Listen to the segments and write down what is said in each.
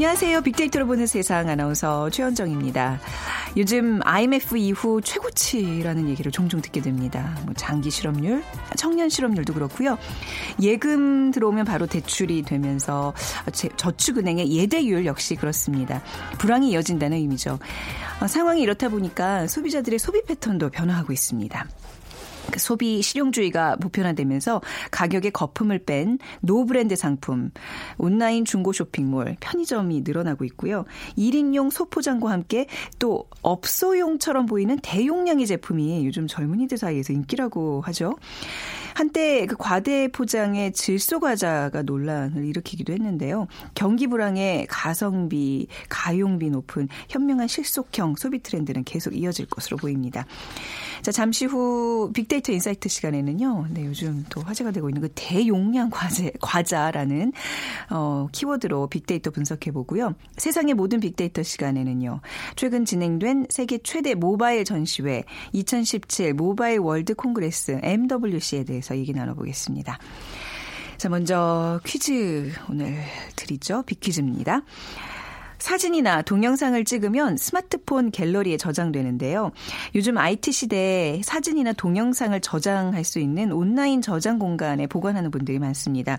안녕하세요. 빅데이터로 보는 세상 아나운서 최현정입니다. 요즘 IMF 이후 최고치라는 얘기를 종종 듣게 됩니다. 뭐 장기 실업률, 청년 실업률도 그렇고요. 예금 들어오면 바로 대출이 되면서 저축은행의 예대율 역시 그렇습니다. 불황이 이어진다는 의미죠. 어, 상황이 이렇다 보니까 소비자들의 소비 패턴도 변화하고 있습니다. 그 소비 실용주의가 보편화되면서 가격에 거품을 뺀 노브랜드 상품, 온라인 중고 쇼핑몰, 편의점이 늘어나고 있고요. 1인용 소포장과 함께 또 업소용처럼 보이는 대용량의 제품이 요즘 젊은이들 사이에서 인기라고 하죠. 한때 그 과대 포장의 질소 과자가 논란을 일으키기도 했는데요. 경기 불황에 가성비, 가용비 높은 현명한 실속형 소비 트렌드는 계속 이어질 것으로 보입니다. 자, 잠시 후 빅데이터 insight 시간에는요. 네, 요즘 또 화제가 되고 있는 그 대용량 과제, 과자라는 어, 키워드로 빅데이터 분석해 보고요. 세상의 모든 빅데이터 시간에는요. 최근 진행된 세계 최대 모바일 전시회 2017 Mobile World Congress MWC에 대해 서 얘기 나눠보겠습니다. 자, 먼저 퀴즈 오늘 드리죠. 빅퀴즈입니다. 사진이나 동영상을 찍으면 스마트폰 갤러리에 저장되는데요. 요즘 IT 시대에 사진이나 동영상을 저장할 수 있는 온라인 저장 공간에 보관하는 분들이 많습니다.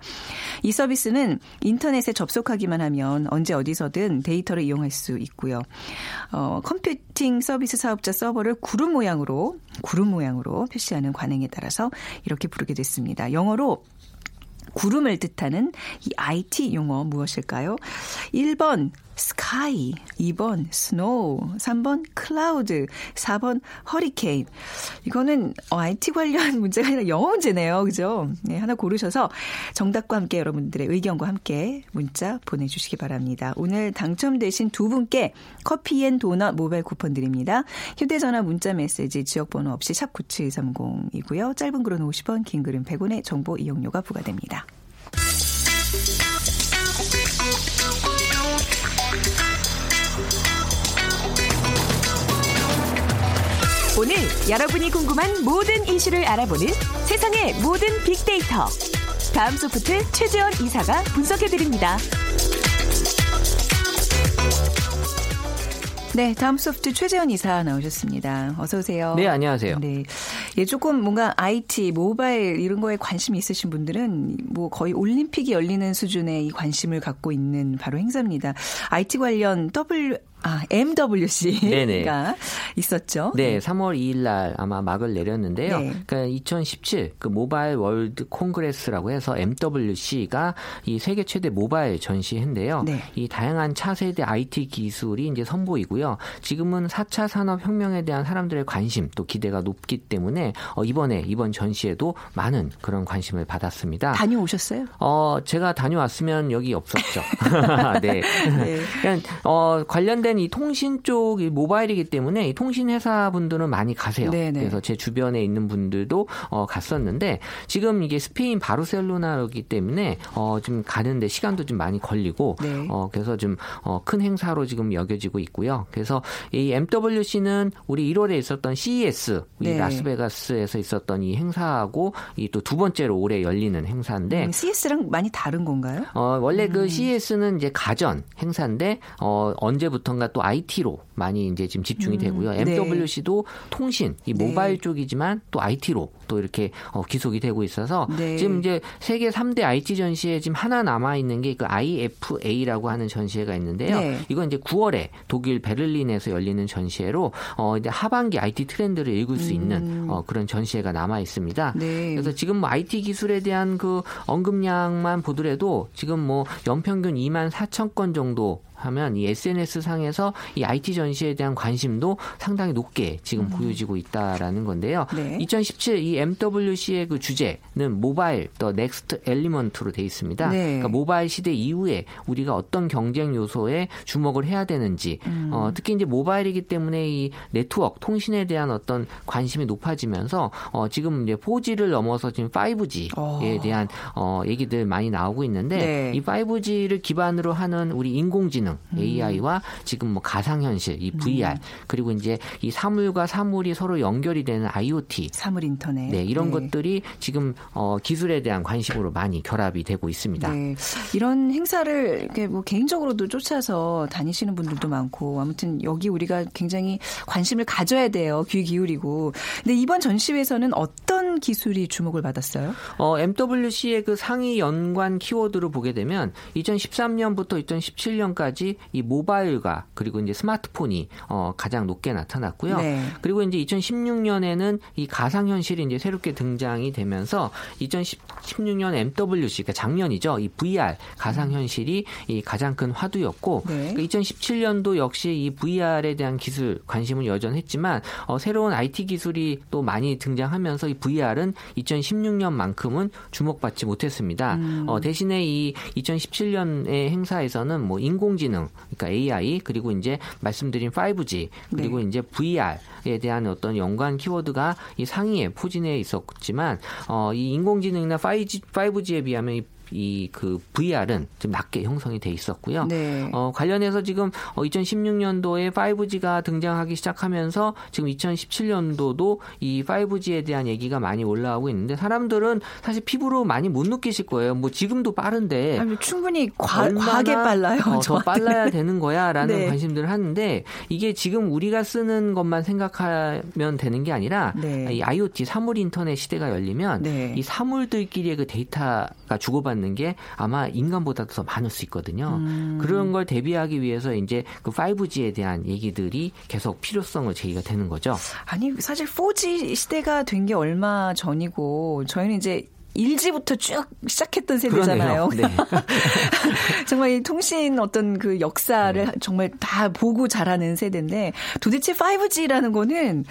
이 서비스는 인터넷에 접속하기만 하면 언제 어디서든 데이터를 이용할 수 있고요. 어, 컴퓨팅 서비스 사업자 서버를 구름 모양으로 구름 모양으로 표시하는 관행에 따라서 이렇게 부르게 됐습니다. 영어로 구름을 뜻하는 이 IT 용어 무엇일까요? 1번 sky, 2번 snow, 3번 cloud, 4번 hurricane. 이거는 IT 관련 문제가 아니라 영어 문제네요. 그죠? 네, 하나 고르셔서 정답과 함께 여러분들의 의견과 함께 문자 보내주시기 바랍니다. 오늘 당첨되신 두 분께 커피 and 도넛 모바일 쿠폰 드립니다. 휴대전화 문자 메시지 지역번호 없이 샵 9730이고요. 짧은 글은 50원, 긴 글은 100원의 정보 이용료가 부과됩니다. 오늘 여러분이 궁금한 모든 이슈를 알아보는 세상의 모든 빅데이터. 다음 소프트 최재원 이사가 분석해드립니다. 네, 다음 소프트 최재원 이사 나오셨습니다. 어서 오세요. 네, 안녕하세요. 네. 예, 조금 뭔가 IT, 모바일 이런 거에 관심이 있으신 분들은 뭐 거의 올림픽이 열리는 수준의 이 관심을 갖고 있는 바로 행사입니다. IT 관련 W 아, MWC가 네네. 있었죠. 네, 3월 2일 날 아마 막을 내렸는데요. 네. 그러니까 2017 그 Mobile World Congress라고 해서 MWC가 이 세계 최대 모바일 전시회인데요. 네. 이 다양한 차세대 IT 기술이 이제 선보이고요. 지금은 4차 산업 혁명에 대한 사람들의 관심 또 기대가 높기 때문에 어, 이번에 이번 전시회도 많은 그런 관심을 받았습니다. 다녀오셨어요? 어, 제가 다녀왔으면 여기 없었죠. 네. 네. 그냥 어, 관련된 관련된 이 통신 쪽이 모바일이기 때문에 이 통신 회사 분들은 많이 가세요. 네네. 그래서 제 주변에 있는 분들도 어, 갔었는데 지금 이게 스페인 바르셀로나이기 때문에 어, 좀 가는데 시간도 좀 많이 걸리고 네. 어, 그래서 좀큰 어, 행사로 지금 여겨지고 있고요. 그래서 이 MWC는 우리 1월에 있었던 CES 네. 라스베가스에서 있었던 이 행사하고 이 또 두 번째로 올해 열리는 행사인데 음, CES랑 많이 다른 건가요? 어, 원래 그 음. 그 CES는 이제 가전 행사인데 어, 언제부턴가 뭔가 또 IT로 많이 이제 지금 집중이 음, 되고요. 네. MWC도 통신, 이 네. 모바일 네. 쪽이지만 또 IT로 또 이렇게 어, 기속이 되고 있어서 네. 지금 이제 세계 3대 IT 전시회 지금 하나 남아 있는 게 그 IFA라고 하는 전시회가 있는데요. 네. 이건 이제 9월에 독일 베를린에서 열리는 전시회로 어 이제 하반기 IT 트렌드를 읽을 수 있는 음. 어 그런 전시회가 남아 있습니다. 네. 그래서 지금 뭐 IT 기술에 대한 그 언급량만 보더라도 지금 뭐 연평균 2만 4천 건 정도 하면 이 SNS 상에서 이 IT 전시에 대한 관심도 상당히 높게 지금 음. 보여지고 있다라는 건데요. 네. 2017 이 MWC의 그 주제는 Mobile the next element로 돼 있습니다. 네. 그러니까 모바일 시대 이후에 우리가 어떤 경쟁 요소에 주목을 해야 되는지 음. 어, 특히 이제 모바일이기 때문에 이 네트워크 통신에 대한 어떤 관심이 높아지면서 어, 지금 이제 4G를 넘어서 지금 5G에 어. 대한 어, 얘기들 많이 나오고 있는데 네. 이 5G를 기반으로 하는 우리 인공지능 음. AI와 지금 뭐 가상현실 이 VR 음. 그리고 이제 이 사물과 사물이 서로 연결이 되는 IoT 사물 인터넷 네 이런 네. 것들이 지금 어, 기술에 대한 관심으로 많이 결합이 되고 있습니다. 네. 이런 행사를 이렇게 뭐 개인적으로도 쫓아서 다니시는 분들도 많고 아무튼 여기 우리가 굉장히 관심을 가져야 돼요. 귀 기울이고. 근데 이번 전시회에서는 어떤 기술이 주목을 받았어요? 어, MWC의 그 상위 연관 키워드로 보게 되면 2013년부터 2017년까지 이 모바일과 그리고 이제 스마트폰이 어, 가장 높게 나타났고요. 네. 그리고 이제 2016년에는 이 가상 현실이 이제 새롭게 등장이 되면서 2016년 MWC 그러니까 작년이죠. 이 VR 가상 현실이 이 가장 큰 화두였고 네. 그 2017년도 역시 이 VR에 대한 기술 관심은 여전했지만 어, 새로운 IT 기술이 또 많이 등장하면서 이 VR 은 2016년만큼은 주목받지 못했습니다. 음. 어, 대신에 이 2017년의 행사에서는 뭐 인공지능, 그러니까 AI 그리고 이제 말씀드린 5G 그리고 네. 이제 VR에 대한 어떤 연관 키워드가 이 상위에 포진해 있었지만 어, 이 인공지능이나 5G, 5G에 비하면 이 이 그 VR은 좀 낮게 형성이 돼 있었고요. 네. 어, 관련해서 지금 어, 2016년도에 5G가 등장하기 시작하면서 지금 2017년도도 이 5G에 대한 얘기가 많이 올라오고 있는데 사람들은 사실 피부로 많이 못 느끼실 거예요. 뭐 지금도 빠른데 아니, 충분히 과, 과하게 빨라요. 어, 더 빨라야 되는 거야라는 네. 관심들을 하는데 이게 지금 우리가 쓰는 것만 생각하면 되는 게 아니라 네. 이 IoT 사물 인터넷 시대가 열리면 네. 이 사물들끼리의 그 데이터가 주고받는 받는 게 아마 인간보다도 더 많을 수 있거든요. 음. 그런 걸 대비하기 위해서 이제 그 5G에 대한 얘기들이 계속 필요성을 제기가 되는 거죠. 아니 사실 4G 시대가 된 게 얼마 전이고 저희는 이제 일지부터 쭉 시작했던 세대잖아요. 네. 정말 이 통신 어떤 그 역사를 네. 정말 다 보고 자라는 세대인데 도대체 5G라는 거는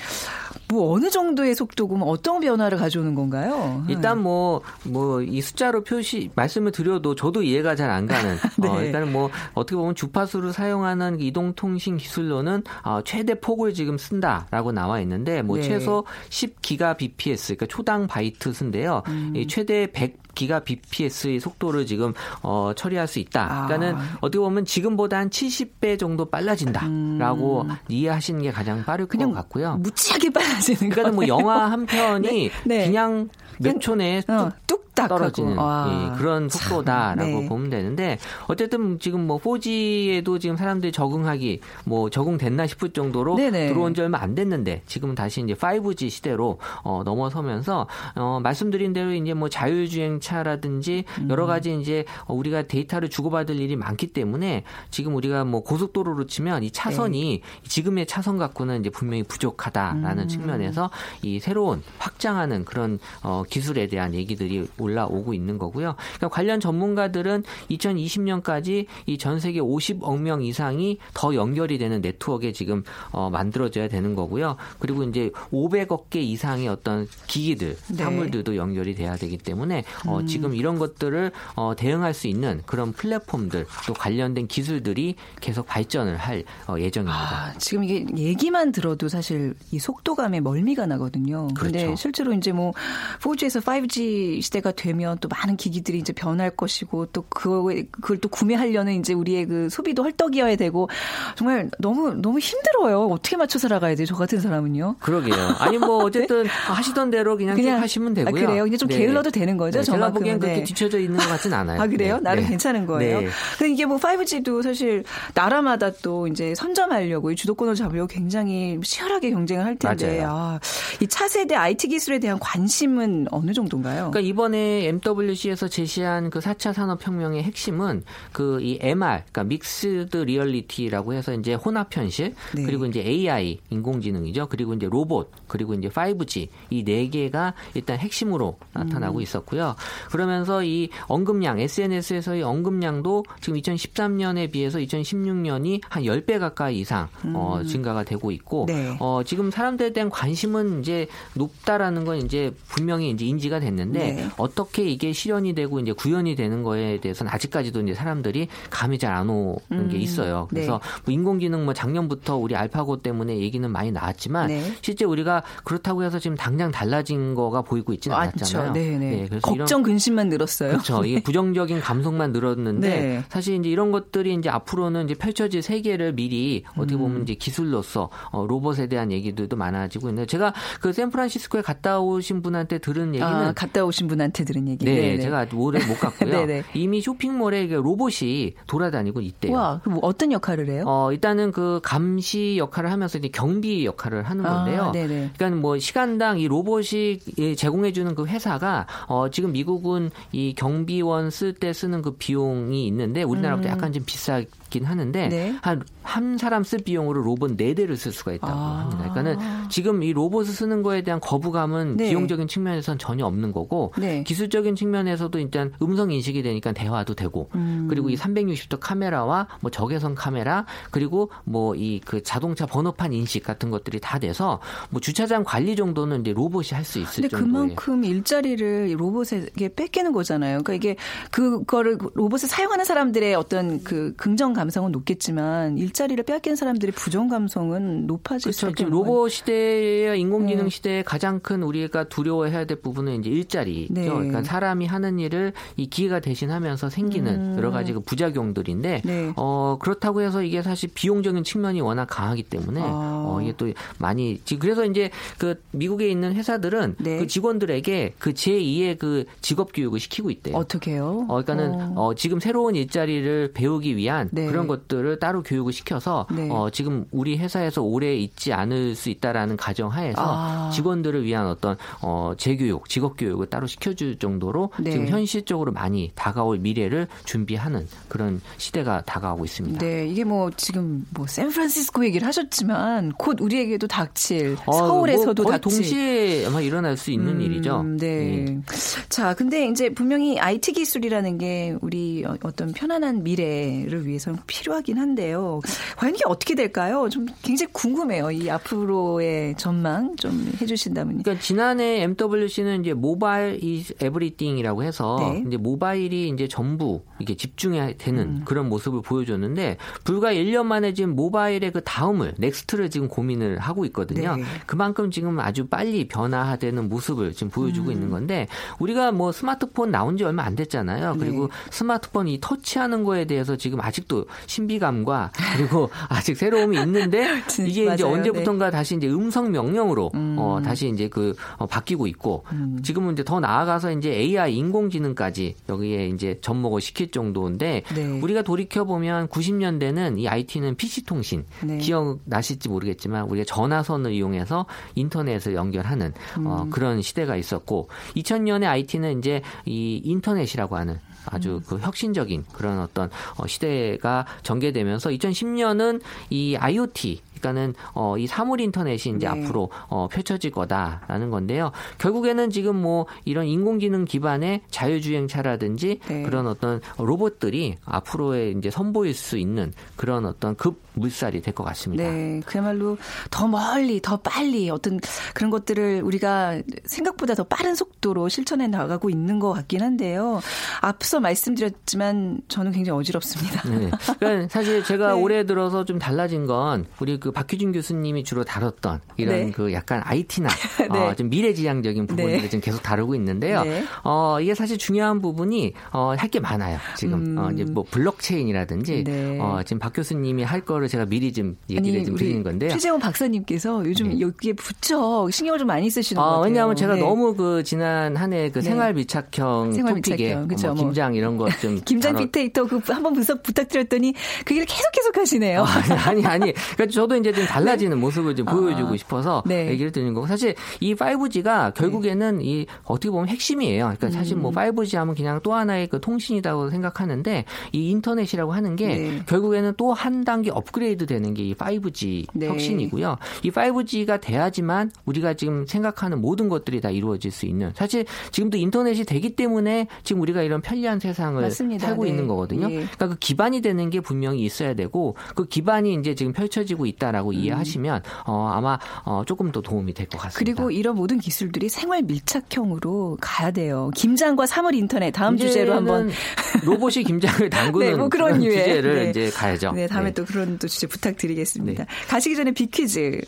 뭐 어느 정도의 속도고 뭐 어떤 변화를 가져오는 건가요? 일단 뭐 뭐 이 숫자로 표시 말씀을 드려도 저도 이해가 잘 안 가는 네. 어, 일단 뭐 어떻게 보면 주파수를 사용하는 이동통신 기술로는 어, 최대 폭을 지금 쓴다라고 나와 있는데 뭐 네. 최소 10기가 bps 그러니까 초당 바이트 수인데요. 음. 최대 100 기가 bps의 속도를 지금 어, 처리할 수 있다. 그러니까는 아. 어떻게 보면 지금보다 한 70배 정도 빨라진다라고 음. 이해하시는 게 가장 빠를 것 같고요. 무지하게 빨라지는 그러니까 뭐 영화 한 편이 네. 네. 그냥 몇 초 내에 어, 뚝 딱 떨어지는 예, 그런 속도다라고 네. 보면 되는데 어쨌든 지금 뭐 4G에도 지금 사람들이 적응하기 뭐 적응됐나 싶을 정도로 네네. 들어온 지 얼마 안 됐는데 지금 다시 이제 5G 시대로 어, 넘어서면서 어, 말씀드린 대로 이제 뭐 자율주행차라든지 여러 음. 가지 이제 우리가 데이터를 주고받을 일이 많기 때문에 지금 우리가 뭐 고속도로로 치면 이 차선이 네. 지금의 차선 갖고는 이제 분명히 부족하다라는 음. 측면에서 이 새로운 확장하는 그런 어, 기술에 대한 얘기들이 올 라오고 있는 거고요. 그러니까 관련 전문가들은 2020년까지 이 전 세계 50억 명 이상이 더 연결이 되는 네트워크에 지금 어, 만들어져야 되는 거고요. 그리고 이제 500억 개 이상의 어떤 기기들, 네. 사물들도 연결이 돼야 되기 때문에 어, 음. 지금 이런 것들을 어, 대응할 수 있는 그런 플랫폼들 또 관련된 기술들이 계속 발전을 할 어, 예정입니다. 아, 지금 이게 얘기만 들어도 사실 이 속도감에 멀미가 나거든요. 그런데 그렇죠. 실제로 이제 뭐 4G에서 5G 시대가 되면 또 많은 기기들이 이제 변할 것이고 또 그걸, 그걸 또 구매하려는 이제 우리의 그 소비도 헐떡이어야 되고 정말 너무 너무 힘들어요. 어떻게 맞춰 살아가야 돼? 저 같은 사람은요. 그러게요. 아니 뭐 어쨌든 네? 하시던 대로 그냥, 그냥 하시면 되고요. 아, 그래요. 그냥 좀 네. 게을러도 되는 거죠. 네, 제가 보기엔 네. 그렇게 뒤쳐져 있는 것 같진 않아요. 아 그래요? 네. 나름 네. 괜찮은 거예요. 네. 근데 이게 뭐 5G도 사실 나라마다 또 이제 선점하려고 주도권을 잡으려고 굉장히 치열하게 경쟁을 할 텐데 아, 이 차세대 IT 기술에 대한 관심은 어느 정도인가요? 그러니까 이번에 이번에 MWC에서 제시한 그 4차 산업혁명의 핵심은 그 이 MR, 그러니까 mixed reality라고 해서 이제 혼합 현실, 네. 그리고 이제 AI, 인공지능이죠. 그리고 이제 로봇, 그리고 이제 5G 이 네 개가 일단 핵심으로 나타나고 음. 있었고요. 그러면서 이 언급량, SNS에서의 언급량도 지금 2013년에 비해서 2016년이 한 10배 가까이 이상 어, 음. 증가가 되고 있고 네. 어, 지금 사람들에 대한 관심은 이제 높다라는 건 이제 분명히 이제 인지가 됐는데 네. 어떻게 이게 실현이 되고 이제 구현이 되는 거에 대해서는 아직까지도 이제 사람들이 감이 잘 안 오는 음. 게 있어요. 그래서 네. 뭐 인공지능 뭐 작년부터 우리 알파고 때문에 얘기는 많이 나왔지만 네. 실제 우리가 그렇다고 해서 지금 당장 달라진 거가 보이고 있지는 않았잖아요. 네, 네. 그래서 걱정 근심만 늘었어요. 그렇죠. 이게 부정적인 감성만 늘었는데 네. 사실 이제 이런 것들이 이제 앞으로는 이제 펼쳐질 세계를 미리 어떻게 보면 음. 이제 기술로서 어, 로봇에 대한 얘기들도 많아지고 있는데 제가 그 샌프란시스코에 갔다 오신 분한테 들은 얘기는 아, 갔다 오신 분한테 들은 얘기. 네, 네네. 제가 오래 못 갔고요. 이미 쇼핑몰에 로봇이 돌아다니고 있대요. 와, 뭐 어떤 역할을 해요? 어, 일단은 그 감시 역할을 하면서 이제 경비 역할을 하는 아, 건데요. 아, 그러니까 뭐 시간당 이 로봇이 제공해 주는 그 회사가 어, 지금 미국은 이 경비원 쓸 때 쓰는 그 비용이 있는데 우리나라보다 음. 약간 좀 비싸 있긴 하는데 네. 한, 한 사람 쓸 비용으로 로봇 4대를 쓸 수가 있다고 아. 합니다. 그러니까는 지금 이 로봇을 쓰는 거에 대한 거부감은 네. 비용적인 측면에서는 전혀 없는 거고 네. 기술적인 측면에서도 일단 음성 인식이 되니까 대화도 되고 음. 그리고 이 360도 카메라와 뭐 적외선 카메라 그리고 뭐 이 그 자동차 번호판 인식 같은 것들이 다 돼서 뭐 주차장 관리 정도는 이제 로봇이 할 수 있을 근데 정도의. 그만큼 일자리를 로봇에게 뺏기는 거잖아요. 그러니까 이게 그거를 로봇을 사용하는 사람들의 어떤 그 긍정 감성은 높겠지만 일자리를 빼앗긴 사람들의 부정 감성은 높아질 수 있죠. 로봇 시대와 인공지능 네. 시대에 가장 큰 우리가 두려워해야 될 부분은 이제 일자리죠. 네. 그러니까 사람이 하는 일을 이 기계가 대신하면서 생기는 음. 여러 가지 그 부작용들인데 네. 어, 그렇다고 해서 이게 사실 비용적인 측면이 워낙 강하기 때문에 아. 어, 이게 또 많이 그래서 이제 그 미국에 있는 회사들은 네. 그 직원들에게 그 제2의 그 직업 교육을 시키고 있대요. 어떻게요? 어, 그러니까는 어. 어 지금 새로운 일자리를 배우기 위한 네. 그런 것들을 따로 교육을 시켜서 네. 어, 지금 우리 회사에서 오래 있지 않을 수 있다라는 가정하에서 아. 직원들을 위한 어떤 어, 재교육, 직업 교육을 따로 시켜줄 정도로 네. 지금 현실적으로 많이 다가올 미래를 준비하는 그런 시대가 다가오고 있습니다. 네, 이게 뭐 지금 뭐 샌프란시스코 얘기를 하셨지만 곧 우리에게도 닥칠 어, 서울에서도 뭐 닥칠 동시에 아마 일어날 수 있는 음, 일이죠. 네. 네. 자, 근데 이제 분명히 IT 기술이라는 게 우리 어떤 편안한 미래를 위해서 필요하긴 한데요. 과연 이게 어떻게 될까요? 좀 굉장히 궁금해요. 이 앞으로의 전망 좀 해주신다면. 그러니까 지난해 MWC는 이제 모바일 이 에브리띵이라고 해서 네. 이제 모바일이 이제 전부 이게 집중해야 되는 음. 그런 모습을 보여줬는데 불과 1년 만에 지금 모바일의 그 다음을 next를 지금 고민을 하고 있거든요. 네. 그만큼 지금 아주 빨리 변화되는 모습을 지금 보여주고 음. 있는 건데 우리가 뭐 스마트폰 나온 지 얼마 안 됐잖아요. 그리고 네. 스마트폰 이 터치하는 거에 대해서 지금 아직도 신비감과 그리고 아직 새로움이 있는데 이게 맞아요. 이제 언제부턴가 네. 다시 이제 음성 명령으로 음. 어, 다시 이제 그 어, 바뀌고 있고 음. 지금은 이제 더 나아가서 이제 AI 인공지능까지 여기에 이제 접목을 시킬 정도인데 네. 우리가 돌이켜 보면 90년대는 이 IT는 PC 통신 네. 기억 나실지 모르겠지만 우리가 전화선을 이용해서 인터넷을 연결하는 어, 음. 어, 그런 시대가 있었고 2000년에 IT는 이제 이 인터넷이라고 하는 아주 음. 그 혁신적인 그런 어떤 어, 시대가 전개되면서 2010년은 이 IoT 그러니까는 어, 이 사물 인터넷이 이제 네. 앞으로 어, 펼쳐질 거다라는 건데요. 결국에는 지금 뭐 이런 인공지능 기반의 자율주행차라든지 네. 그런 어떤 로봇들이 앞으로의 이제 선보일 수 있는 그런 어떤 급 물살이 될 것 같습니다. 네, 그야말로 더 멀리, 더 빨리 어떤 그런 것들을 우리가 생각보다 더 빠른 속도로 실천해 나가고 있는 것 같긴 한데요. 앞서 말씀드렸지만 저는 굉장히 어지럽습니다. 네. 그러니까 사실 제가 네. 올해 들어서 좀 달라진 건 우리 그 박규진 교수님이 주로 다뤘던 이런 네. 그 약간 IT나 네. 어, 좀 미래지향적인 부분들을 네. 지금 계속 다루고 있는데요. 네. 어, 이게 사실 중요한 부분이 어, 할 게 많아요. 지금 음. 어, 이제 뭐 블록체인이라든지 네. 어, 지금 박 교수님이 할 거를 제가 미리 좀 얘기를 아니, 좀 드리는 건데요. 최재원 박사님께서 요즘 네. 여기에 붙여 신경을 좀 많이 쓰시는 어, 것 같아요. 왜냐하면 제가 너무 그 지난 한 해 그 생활 밀착형 생활 토픽에 그쵸, 뭐, 뭐 김장 이런 것좀 김장 빅데이터 그 한번 분석 부탁드렸더니 그 얘기를 계속 계속 하시네요. 아, 아니 아니. 그러니까 저도 이제 좀 달라지는 모습을 좀 아, 보여주고 싶어서 네. 얘기를 드리는 거고 사실 이 5G가 결국에는 네. 이 어떻게 보면 핵심이에요. 그러니까 사실 뭐 5G 음. 하면 그냥 또 하나의 그 통신이라고 생각하는데 이 인터넷이라고 하는 게 네. 결국에는 또 한 단계 업그레이드 되는 게 이 5G 네. 혁신이고요. 이 5G가 돼야지만 우리가 지금 생각하는 모든 것들이 다 이루어질 수 있는 사실 지금도 인터넷이 되기 때문에 지금 우리가 이런 편리한 세상을 맞습니다. 살고 네. 있는 거거든요. 예. 그러니까 그 기반이 되는 게 분명히 있어야 되고 그 기반이 이제 지금 펼쳐지고 있다 라고 음. 이해하시면 어, 아마 어, 조금 더 도움이 될 것 같습니다. 그리고 이런 모든 기술들이 생활 밀착형으로 가야 돼요. 김장과 3월 인터넷 다음 주제로 한번 로봇이 김장을 담그는 네, 뭐 그런 주제를 네. 이제 가야죠. 네, 다음에 네. 또 그런 또 주제 부탁드리겠습니다. 네. 가시기 전에 비퀴즈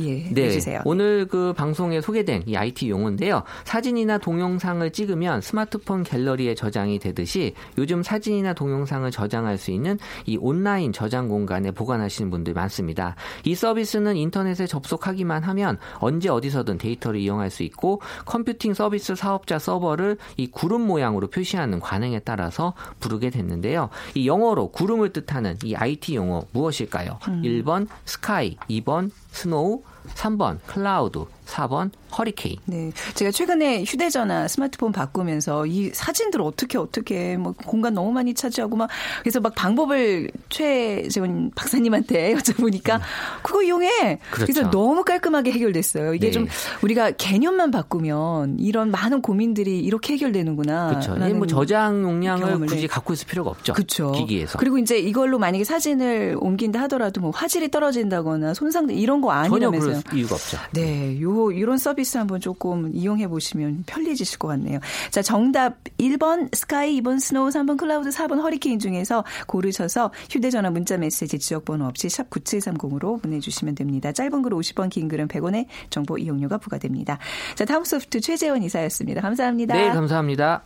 예, 네. 해주세요. 오늘 그 방송에 소개된 이 IT 용어인데요. 사진이나 동영상을 찍으면 스마트폰 갤러리에 저장이 되듯이 요즘 사진이나 동영상을 저장할 수 있는 이 온라인 저장 공간에 보관하시는 분들 많습니다. 이 서비스는 인터넷에 접속하기만 하면 언제 어디서든 데이터를 이용할 수 있고 컴퓨팅 서비스 사업자 서버를 이 구름 모양으로 표시하는 관행에 따라서 부르게 됐는데요. 이 영어로 구름을 뜻하는 이 IT 용어 무엇일까요? 음. 1번 sky, 2번 snow, 3번 클라우드, 4번 hurricane. 네. 제가 최근에 휴대전화 스마트폰 바꾸면서 이 사진들 어떻게 어떻게 뭐 공간 너무 많이 차지하고 막 그래서 막 방법을 최재원 박사님한테 여쭤보니까 음. 그거 이용해. 그렇죠. 그래서 너무 깔끔하게 해결됐어요. 이게 네. 좀 우리가 개념만 바꾸면 이런 많은 고민들이 이렇게 해결되는구나. 그렇죠. 뭐 저장 용량을 굳이 갖고 있을 필요가 없죠. 그렇죠. 기기에서. 그리고 이제 이걸로 만약에 사진을 옮긴다 하더라도 뭐 화질이 떨어진다거나 손상 이런 거 아니라면서요. 전혀 그럴 이유가 없죠. 네. 요 이런 서비스 한번 조금 이용해 보시면 편리해지실 것 같네요. 자, 정답 1번 sky, 2번 snow, 3번 클라우드, 4번 hurricane 중에서 고르셔서 휴대전화 문자 메시지 지역번호 없이 샵 9730으로 보내주시면 됩니다. 짧은 글 50원, 긴 글은 100원의 정보 이용료가 부과됩니다. 자, 다음 소프트 최재원 이사였습니다. 감사합니다. 네, 감사합니다.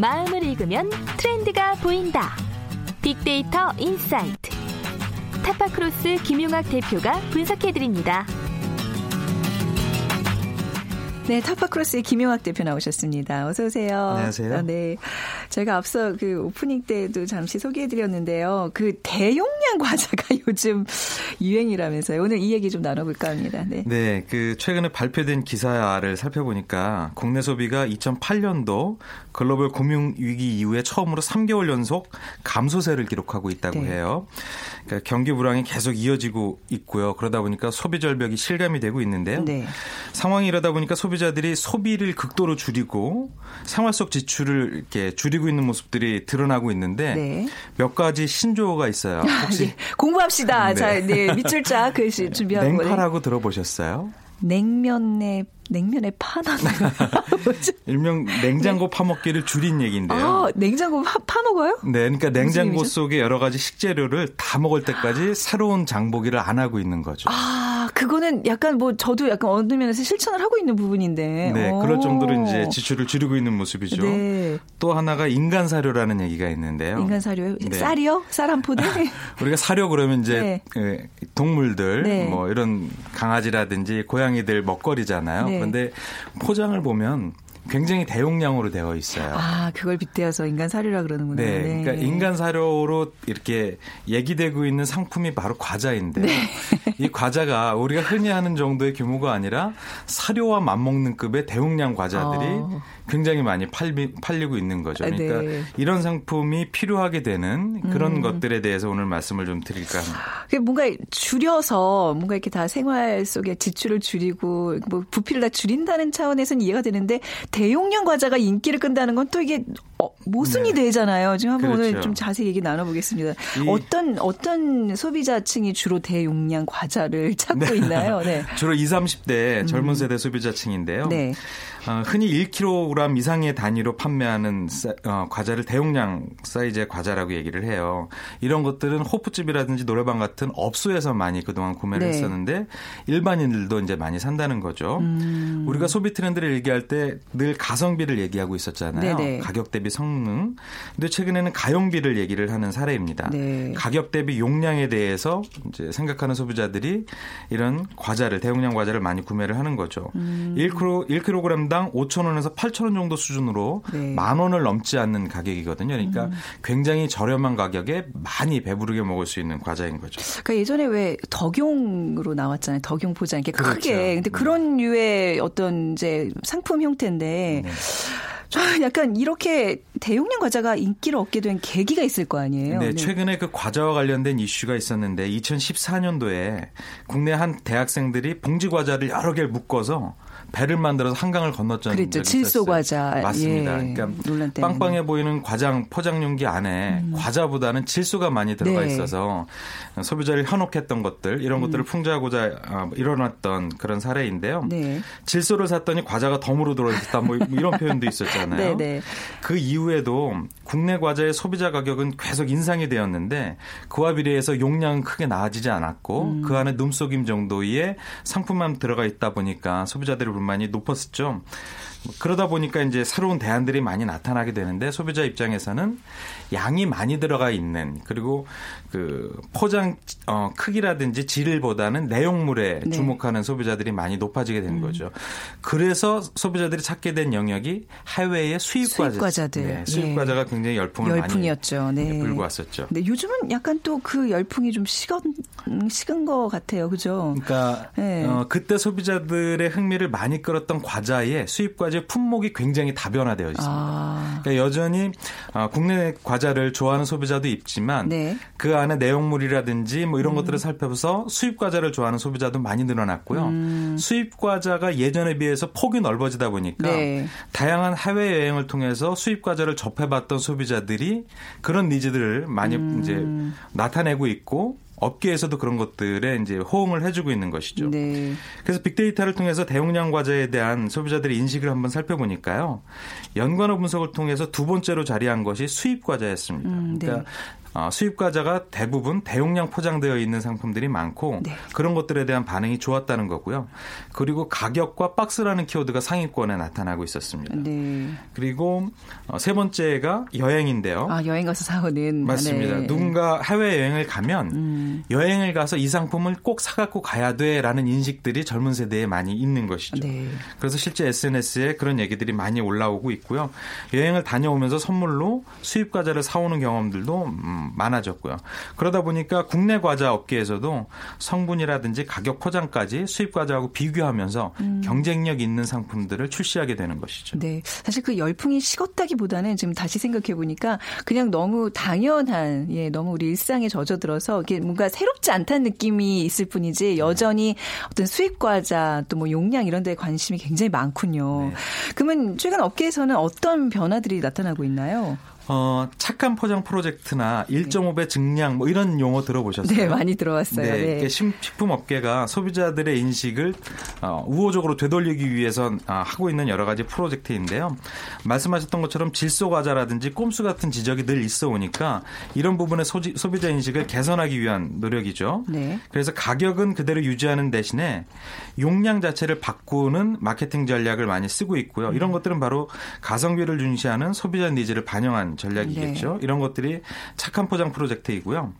마음을 읽으면 트렌드가 보인다. 빅데이터 insight. 타파크로스 김용학 대표가 분석해드립니다. 네, 타파크로스의 김용학 대표 나오셨습니다. 어서 오세요. 안녕하세요. 아, 네. 저희가 앞서 그 오프닝 때도 잠시 소개해드렸는데요. 그 대용량 과자가 요즘 유행이라면서요. 오늘 이 얘기 좀 나눠볼까 합니다. 네. 네, 그 최근에 발표된 기사를 살펴보니까 국내 소비가 2008년도 글로벌 금융 위기 이후에 처음으로 3개월 연속 감소세를 기록하고 있다고 네. 해요. 그러니까 경기 불황이 계속 이어지고 있고요. 그러다 보니까 소비 절벽이 실감이 되고 있는데요. 네. 상황이 이러다 보니까 소비 자들이 소비를 극도로 줄이고 생활 속 지출을 이렇게 줄이고 있는 모습들이 드러나고 있는데 네. 몇 가지 신조어가 있어요. 혹시 네. 공부합시다. 네. 자, 네 밑줄자 글씨 준비하고 냉파라고 들어보셨어요? 냉면에 냉면에 파는 일명 냉장고 네. 파먹기를 줄인 얘기인데요. 아, 냉장고 파, 파먹어요? 네, 그러니까 냉장고 속에 여러 가지 식재료를 다 먹을 때까지 새로운 장보기를 안 하고 있는 거죠. 아, 그거는 약간 뭐 저도 약간 어느 면에서 실천을 하고 있는 부분인데. 네, 오. 그럴 정도로 이제 지출을 줄이고 있는 모습이죠. 네. 또 하나가 인간 사료라는 얘기가 있는데요. 인간 사료요? 네. 쌀이요? 쌀 한 포대? 우리가 사료 그러면 이제 네. 그 동물들 네. 뭐 이런 강아지라든지 고양이들 먹거리잖아요. 네. 그런데 포장을 보면 굉장히 대용량으로 되어 있어요. 아, 그걸 빗대어서 인간 사료라 그러는군요. 네, 네. 그러니까 인간 사료로 이렇게 얘기되고 있는 상품이 바로 과자인데 네. 이 과자가 우리가 흔히 하는 정도의 규모가 아니라 사료와 맞먹는 급의 대용량 과자들이 어. 굉장히 많이 팔리, 팔리고 있는 거죠. 그러니까 네. 이런 상품이 필요하게 되는 그런 음. 것들에 대해서 오늘 말씀을 좀 드릴까 합니다. 뭔가 줄여서 뭔가 이렇게 다 생활 속에 지출을 줄이고 뭐 부피를 다 줄인다는 차원에서는 이해가 되는데 대용량 과자가 인기를 끈다는 건 또 이게 어, 모순이 네. 되잖아요. 지금 한번 그렇죠. 오늘 좀 자세히 얘기 나눠보겠습니다. 어떤 어떤 소비자층이 주로 대용량 과자를 찾고 네. 있나요? 네. 주로 20, 30대 젊은 음. 세대 소비자층인데요. 네. 어, 흔히 1kg 이상의 단위로 판매하는 사, 어, 과자를 대용량 사이즈의 과자라고 얘기를 해요. 이런 것들은 호프집이라든지 노래방 같은 업소에서 많이 그동안 구매를 네. 했었는데 일반인들도 이제 많이 산다는 거죠. 음. 우리가 소비 트렌드를 얘기할 때 늘 가성비를 얘기하고 있었잖아요. 네네. 가격 대비 성능. 근데 최근에는 가용비를 얘기를 하는 사례입니다. 네. 가격 대비 용량에 대해서 이제 생각하는 소비자들이 이런 과자를 대용량 과자를 많이 구매를 하는 거죠. 음. 1kg 1kg 명당 5천 원에서 8천 원 정도 수준으로 네. 만 원을 넘지 않는 가격이거든요. 그러니까 음. 굉장히 저렴한 가격에 많이 배부르게 먹을 수 있는 과자인 거죠. 그러니까 예전에 왜 덕용으로 나왔잖아요. 덕용 포장 이렇게 그렇죠. 크게. 근데 네. 그런 류의 어떤 이제 상품 형태인데 네. 저는 약간 이렇게 대용량 과자가 인기를 얻게 된 계기가 있을 거 아니에요. 네, 네. 최근에 그 과자와 관련된 이슈가 있었는데 2014년도에 국내 한 대학생들이 봉지 과자를 여러 개를 묶어서 배를 만들어서 한강을 건넜잖아요. 그렇죠. 질소 과자. 맞습니다. 예. 그러니까 빵빵해 보이는 과장 포장 용기 안에 음. 과자보다는 질소가 많이 들어가 네. 있어서 소비자를 현혹했던 것들 이런 음. 것들을 풍자하고자 어, 일어났던 그런 사례인데요. 네. 질소를 샀더니 과자가 덤으로 들어있다 뭐 이런 표현도 있었잖아요. 네, 네. 그 이후에도 국내 과자의 소비자 가격은 계속 인상이 되었는데 그와 비례해서 용량은 크게 나아지지 않았고 음. 그 안에 눈속임 정도의 상품만 들어가 있다 보니까 소비자들의 불만이 높았었죠. 그러다 보니까 이제 새로운 대안들이 많이 나타나게 되는데 소비자 입장에서는 양이 많이 들어가 있는 그리고 그 포장 어, 크기라든지 질보다는 내용물에 네. 주목하는 소비자들이 많이 높아지게 된 음. 거죠. 그래서 소비자들이 찾게 된 영역이 해외의 수입 과자, 들 네, 수입 예. 과자가 굉장히 열풍을 열풍이었죠. 많이 네. 불고 왔었죠. 네, 요즘은 약간 또 그 열풍이 좀 식은 식은 것 같아요, 그죠? 그러니까 네. 어, 그때 소비자들의 흥미를 많이 끌었던 과자의 수입 과자 품목이 굉장히 다변화되어 있습니다. 아. 그러니까 여전히 어, 국내 과자 를 좋아하는 소비자도 있지만 네. 그 안에 내용물이라든지 뭐 이런 음. 것들을 살펴서 수입 과자를 좋아하는 소비자도 많이 늘어났고요. 음. 수입 과자가 예전에 비해서 폭이 넓어지다 보니까 네. 다양한 해외 여행을 통해서 수입 과자를 접해봤던 소비자들이 그런 니즈들을 많이 음. 이제 나타내고 있고 업계에서도 그런 것들에 이제 호응을 해주고 있는 것이죠. 네. 그래서 빅데이터를 통해서 대용량 과자에 대한 소비자들의 인식을 한번 살펴보니까요. 연관어 분석을 통해서 두 번째로 자리한 것이 수입 과자였습니다. 음, 네. 그러니까 어, 수입 과자가 대부분 대용량 포장되어 있는 상품들이 많고 네. 그런 것들에 대한 반응이 좋았다는 거고요. 그리고 가격과 박스라는 키워드가 상위권에 나타나고 있었습니다. 네. 그리고 어, 세 번째가 여행인데요. 아 여행 가서 사오는 맞습니다. 네. 누군가 해외 여행을 가면 음. 여행을 가서 이 상품을 꼭 사갖고 가야 돼라는 인식들이 젊은 세대에 많이 있는 것이죠. 네. 그래서 실제 SNS에 그런 얘기들이 많이 올라오고 있고요. 여행을 다녀오면서 선물로 수입 과자를 사오는 경험들도 음, 많아졌고요. 그러다 보니까 국내 과자 업계에서도 성분이라든지 가격 포장까지 수입 과자하고 비교하면서 음. 경쟁력 있는 상품들을 출시하게 되는 것이죠. 네. 사실 그 열풍이 식었다기보다는 지금 다시 생각해 보니까 그냥 너무 당연한 예, 너무 우리 일상에 젖어들어서 이게 뭔가 새롭지 않다는 느낌이 있을 뿐이지 여전히 어떤 수입 과자 또 뭐 용량 이런 데에 관심이 굉장히 많군요. 네. 그러면 최근 업계에서는 어떤 변화들이 나타나고 있나요? 어, 착한 포장 프로젝트나 1.5배 증량 뭐 이런 용어 들어보셨어요? 네, 많이 들어왔어요. 네, 네. 식품 업계가 소비자들의 인식을 어, 우호적으로 되돌리기 위해서 어, 하고 있는 여러 가지 프로젝트인데요. 말씀하셨던 것처럼 질소 과자라든지 꼼수 같은 지적이 늘 있어 오니까 이런 부분의 소지, 소비자 인식을 개선하기 위한 노력이죠. 네. 그래서 가격은 그대로 유지하는 대신에 용량 자체를 바꾸는 마케팅 전략을 많이 쓰고 있고요. 이런 음. 것들은 바로 가성비를 중시하는 소비자 needs를 반영한 전략이겠죠. 네. 이런 것들이 착한 포장 프로젝트이고요.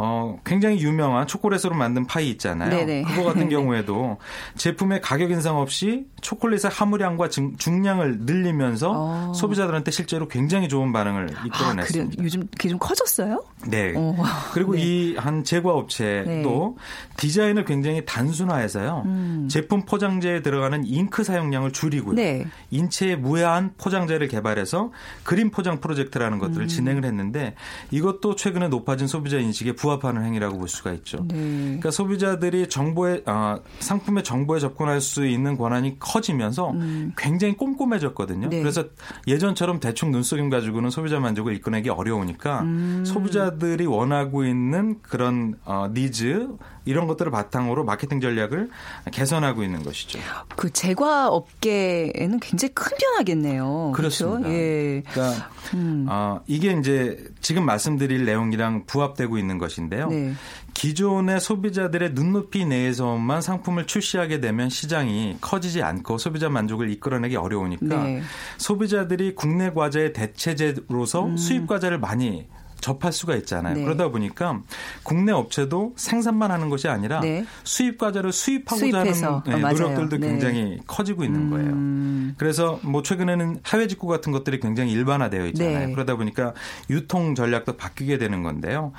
어, 굉장히 유명한 초콜릿으로 만든 파이 있잖아요. 네네. 그거 같은 네. 경우에도 제품의 가격 인상 없이 초콜릿의 함유량과 증, 중량을 늘리면서 어. 소비자들한테 실제로 굉장히 좋은 반응을 아, 이끌어냈습니다. 아, 요즘 그게 좀 커졌어요? 네. 오. 어. 그리고 네. 이한 제과 업체도 네. 디자인을 굉장히 단순화해서요. 음. 제품 포장재에 들어가는 잉크 사용량을 줄이고요. 네. 인체에 무해한 포장재를 개발해서 green 포장 프로젝트라는 것들을 음. 진행을 했는데 이것도 최근에 높아진 소비자 인식에 부 부합하는 행위라고 볼 수가 있죠. 네. 그러니까 소비자들이 정보에 어, 상품의 정보에 접근할 수 있는 권한이 커지면서 음. 굉장히 꼼꼼해졌거든요. 네. 그래서 예전처럼 대충 눈속임 가지고는 소비자 만족을 이끌어내기 어려우니까 음. 소비자들이 원하고 있는 그런 어, 니즈 이런 것들을 바탕으로 마케팅 전략을 개선하고 있는 것이죠. 그 제과 업계에는 굉장히 큰 변화겠네요. 그렇죠? 그렇습니다. 예. 그러니까 음. 어, 이게 이제 지금 말씀드릴 내용이랑 부합되고 있는 것 인데요. 네. 기존의 소비자들의 눈높이 내에서만 상품을 출시하게 되면 시장이 커지지 않고 소비자 만족을 이끌어내기 어려우니까 네. 소비자들이 국내 과자의 대체제로서 음. 수입 과자를 많이 접할 수가 있잖아요. 네. 그러다 보니까 국내 업체도 생산만 하는 것이 아니라 네. 수입 과자를 수입하고자 하는 네, 아, 노력들도 네. 굉장히 커지고 있는 거예요. 음. 그래서 뭐 최근에는 해외 직구 같은 것들이 굉장히 일반화되어 있잖아요. 네. 그러다 보니까 유통 전략도 바뀌게 되는 건데요.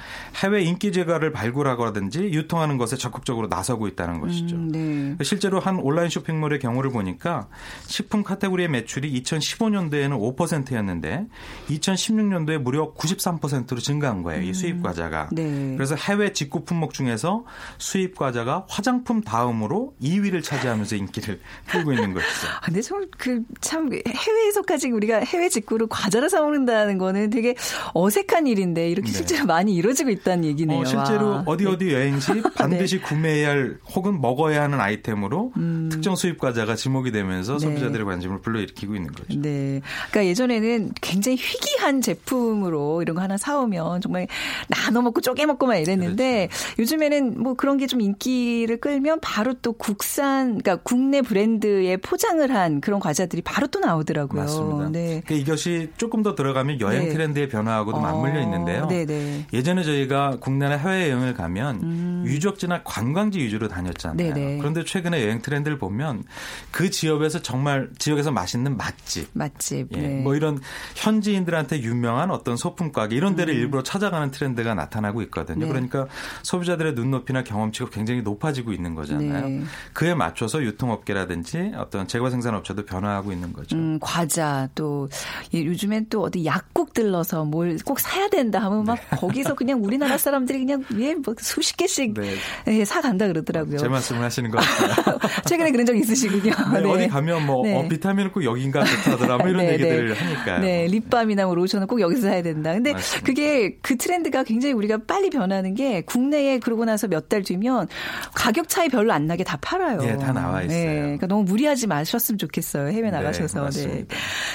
해외 인기 제과를 발굴하거든지 유통하는 것에 적극적으로 나서고 있다는 것이죠. 음, 네. 실제로 한 온라인 쇼핑몰의 경우를 보니까 식품 카테고리의 매출이 2015년도에는 5%였는데 2016년도에 무려 93%로 증가한 거예요. 이 수입 과자가. 네. 그래서 해외 직구 품목 중에서 수입 과자가 화장품 다음으로 2위를 차지하면서 인기를 끌고 있는 것이죠. 아, 근데 참 그 참 해외에서까지 우리가 해외 직구로 과자를 사 먹는다는 거는 되게 어색한 일인데 이렇게 네. 실제로 많이 이루어지고 있다는 얘기네요. 어, 실제로 와. 어디 어디 여행 시 반드시 네. 구매해야 할 혹은 먹어야 하는 아이템으로 음. 특정 수입 과자가 지목이 되면서 네. 소비자들의 관심을 불러일으키고 있는 거죠. 네. 그러니까 예전에는 굉장히 희귀한 제품으로 이런 거 하나 사오 면 정말 나눠 먹고 쪼개 먹고만 이랬는데 그렇죠. 요즘에는 뭐 그런 게 좀 인기를 끌면 바로 또 국산 그러니까 국내 브랜드의 포장을 한 그런 과자들이 바로 또 나오더라고요. 맞습니다. 네. 그러니까 이것이 조금 더 들어가면 여행 네. 트렌드의 변화하고도 어. 맞물려 있는데요. 네네. 네. 예전에 저희가 국내나 해외 여행을 가면 음. 유적지나 관광지 위주로 다녔잖아요. 네네. 네. 그런데 최근에 여행 트렌드를 보면 그 지역에서 정말 지역에서 맛있는 맛집, 맛집, 예, 네. 뭐 이런 현지인들한테 유명한 어떤 소품 가게 이런 데를 음. 일부러 찾아가는 트렌드가 나타나고 있거든요. 네. 그러니까 소비자들의 눈높이나 경험치가 굉장히 높아지고 있는 거잖아요. 네. 그에 맞춰서 유통업계라든지 어떤 제과 생산업체도 변화하고 있는 거죠. 음, 과자 또 요즘엔 또 어디 약국 들러서 뭘 꼭 사야 된다 하면 막 네. 거기서 그냥 우리나라 사람들이 그냥 예 뭐 수십 개씩 네. 예, 사 간다 그러더라고요. 제 말씀을 하시는 것 같아요. 최근에 그런 적 있으시군요. 네, 어디 가면 뭐 어, 비타민은 꼭 여긴가 좋다더라 뭐 이런 얘기들을 하니까요. 네, 립밤이나 뭐 로션은 꼭 여기서 사야 된다. 근데 맞습니다. 그게 그 트렌드가 굉장히 우리가 빨리 변하는 게 국내에 그러고 나서 몇 달 뒤면 가격 차이 별로 안 나게 다 팔아요. 네, 다 나와 있어요. 네, 그러니까 너무 무리하지 마셨으면 좋겠어요. 해외 네, 나가셔서. 네, 네.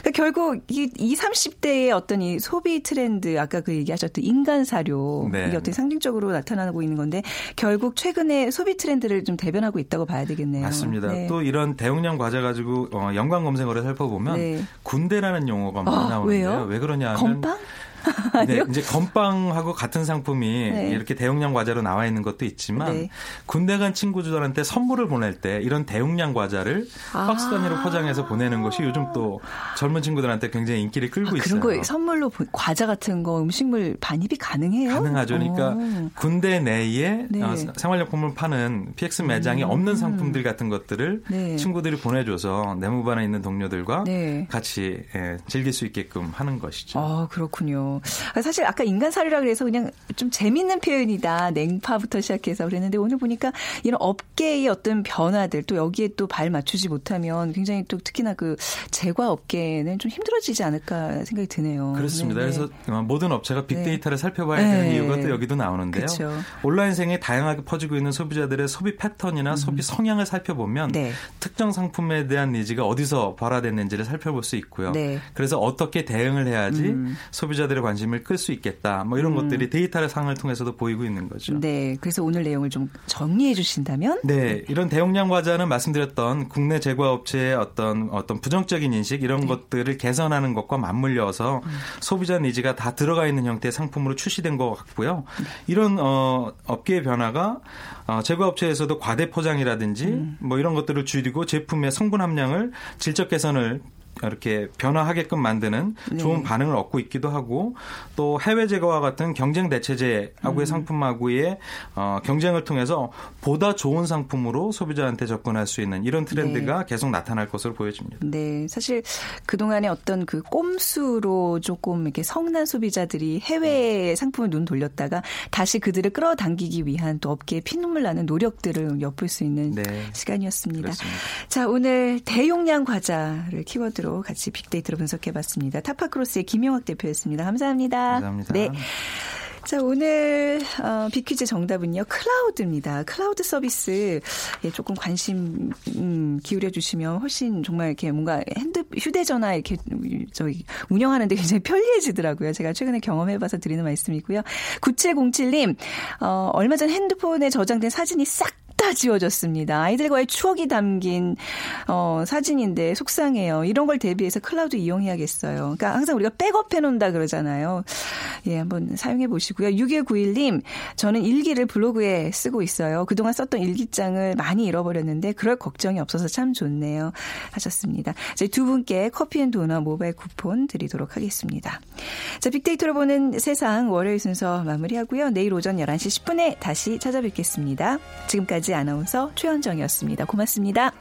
그러니까 결국 이 20, 30대의 어떤 이 소비 트렌드 아까 그 얘기하셨던 인간 사료 네. 이게 어떻게 상징적으로 나타나고 있는 건데 결국 최근에 소비 트렌드를 좀 대변하고 있다고 봐야 되겠네요. 맞습니다. 네. 또 이런 대용량 과자 가지고 어, 연관 검색어를 살펴보면 네. 군대라는 용어가 많이 아, 나오는데요. 왜요? 왜 그러냐면 건빵? 네, 이제 건빵하고 같은 상품이 네. 이렇게 대용량 과자로 나와 있는 것도 있지만 네. 군대 간 친구들한테 선물을 보낼 때 이런 대용량 과자를 아. 박스 단위로 포장해서 보내는 것이 요즘 또 젊은 친구들한테 굉장히 인기를 끌고 아, 있어요. 그런 거 선물로 과자 같은 거 음식물 반입이 가능해요? 가능하죠. 그러니까 오. 군대 내에 네. 어, 생활용품을 파는 PX 매장이 음. 없는 상품들 같은 것들을 네. 친구들이 보내줘서 내무반에 있는 동료들과 네. 같이 예, 즐길 수 있게끔 하는 것이죠. 아 그렇군요. 사실 아까 인간 사료라 그래서 그냥 좀 재밌는 표현이다. 냉파부터 시작해서 그랬는데 오늘 보니까 이런 업계의 어떤 변화들 또 여기에 또 발 맞추지 못하면 굉장히 또 특히나 그 제과 업계는 좀 힘들어지지 않을까 생각이 드네요. 그렇습니다. 네네. 그래서 어, 모든 업체가 빅데이터를 네. 살펴봐야 되는 네. 이유가 또 여기도 나오는데요. 그렇죠. 온라인 생에 다양하게 퍼지고 있는 소비자들의 소비 패턴이나 음. 소비 성향을 살펴보면 네. 특정 상품에 대한 니즈가 어디서 발화됐는지를 살펴볼 수 있고요. 네. 그래서 어떻게 대응을 해야지 음. 소비자들의 관심을 끌 수 있겠다. 뭐 이런 음. 것들이 데이터를 상을 통해서도 보이고 있는 거죠. 네. 그래서 오늘 내용을 좀 정리해 주신다면? 네. 이런 대용량 과자는 말씀드렸던 국내 제과업체의 어떤 어떤 부정적인 인식 이런 네. 것들을 개선하는 것과 맞물려서 음. 소비자 니즈가 다 들어가 있는 형태의 상품으로 출시된 것 같고요. 네. 이런 어, 업계의 변화가 어, 제과업체에서도 과대 포장이라든지 음. 뭐 이런 것들을 줄이고 제품의 성분 함량을 질적 개선을 이렇게 변화하게끔 만드는 네. 좋은 반응을 얻고 있기도 하고 또 해외 제거와 같은 경쟁 대체제하고의 음. 상품하고의 어, 경쟁을 통해서 보다 좋은 상품으로 소비자한테 접근할 수 있는 이런 트렌드가 네. 계속 나타날 것으로 보여집니다. 네, 사실 그 동안에 어떤 그 꼼수로 조금 이렇게 성난 소비자들이 해외 네. 상품을 눈 돌렸다가 다시 그들을 끌어당기기 위한 또 업계에 피눈물 나는 노력들을 엿볼 수 있는 네. 시간이었습니다. 그렇습니다. 자, 오늘 대용량 과자를 키워드 로 같이 빅데이터로 분석해봤습니다. 타파크로스의 김용학 대표였습니다. 감사합니다. 감사합니다. 네. 자, 오늘 어, 빅퀴즈 정답은요. 클라우드입니다. 클라우드 서비스 예, 조금 관심 음, 기울여 주시면 훨씬 정말 이렇게 뭔가 핸드 휴대전화 이렇게 저희 운영하는데 굉장히 편리해지더라고요. 제가 최근에 경험해 봐서 드리는 말씀이고요. 9707님. 어, 얼마 전 핸드폰에 저장된 사진이 싹 다다 지워졌습니다. 아이들과의 추억이 담긴 어, 사진인데 속상해요. 이런 걸 대비해서 클라우드 이용해야겠어요. 그러니까 항상 우리가 백업해 놓는다 그러잖아요. 예, 한번 사용해 보시고요. 6191님, 저는 일기를 블로그에 쓰고 있어요. 그동안 썼던 일기장을 많이 잃어버렸는데 그럴 걱정이 없어서 참 좋네요. 하셨습니다. 저희 두 분께 커피 and 도넛 모바일 쿠폰 드리도록 하겠습니다. 자, 빅데이터로 보는 세상 월요일 순서 마무리하고요. 내일 오전 11시 10분에 다시 찾아뵙겠습니다. 지금까지 아나운서 최현정이었습니다. 고맙습니다.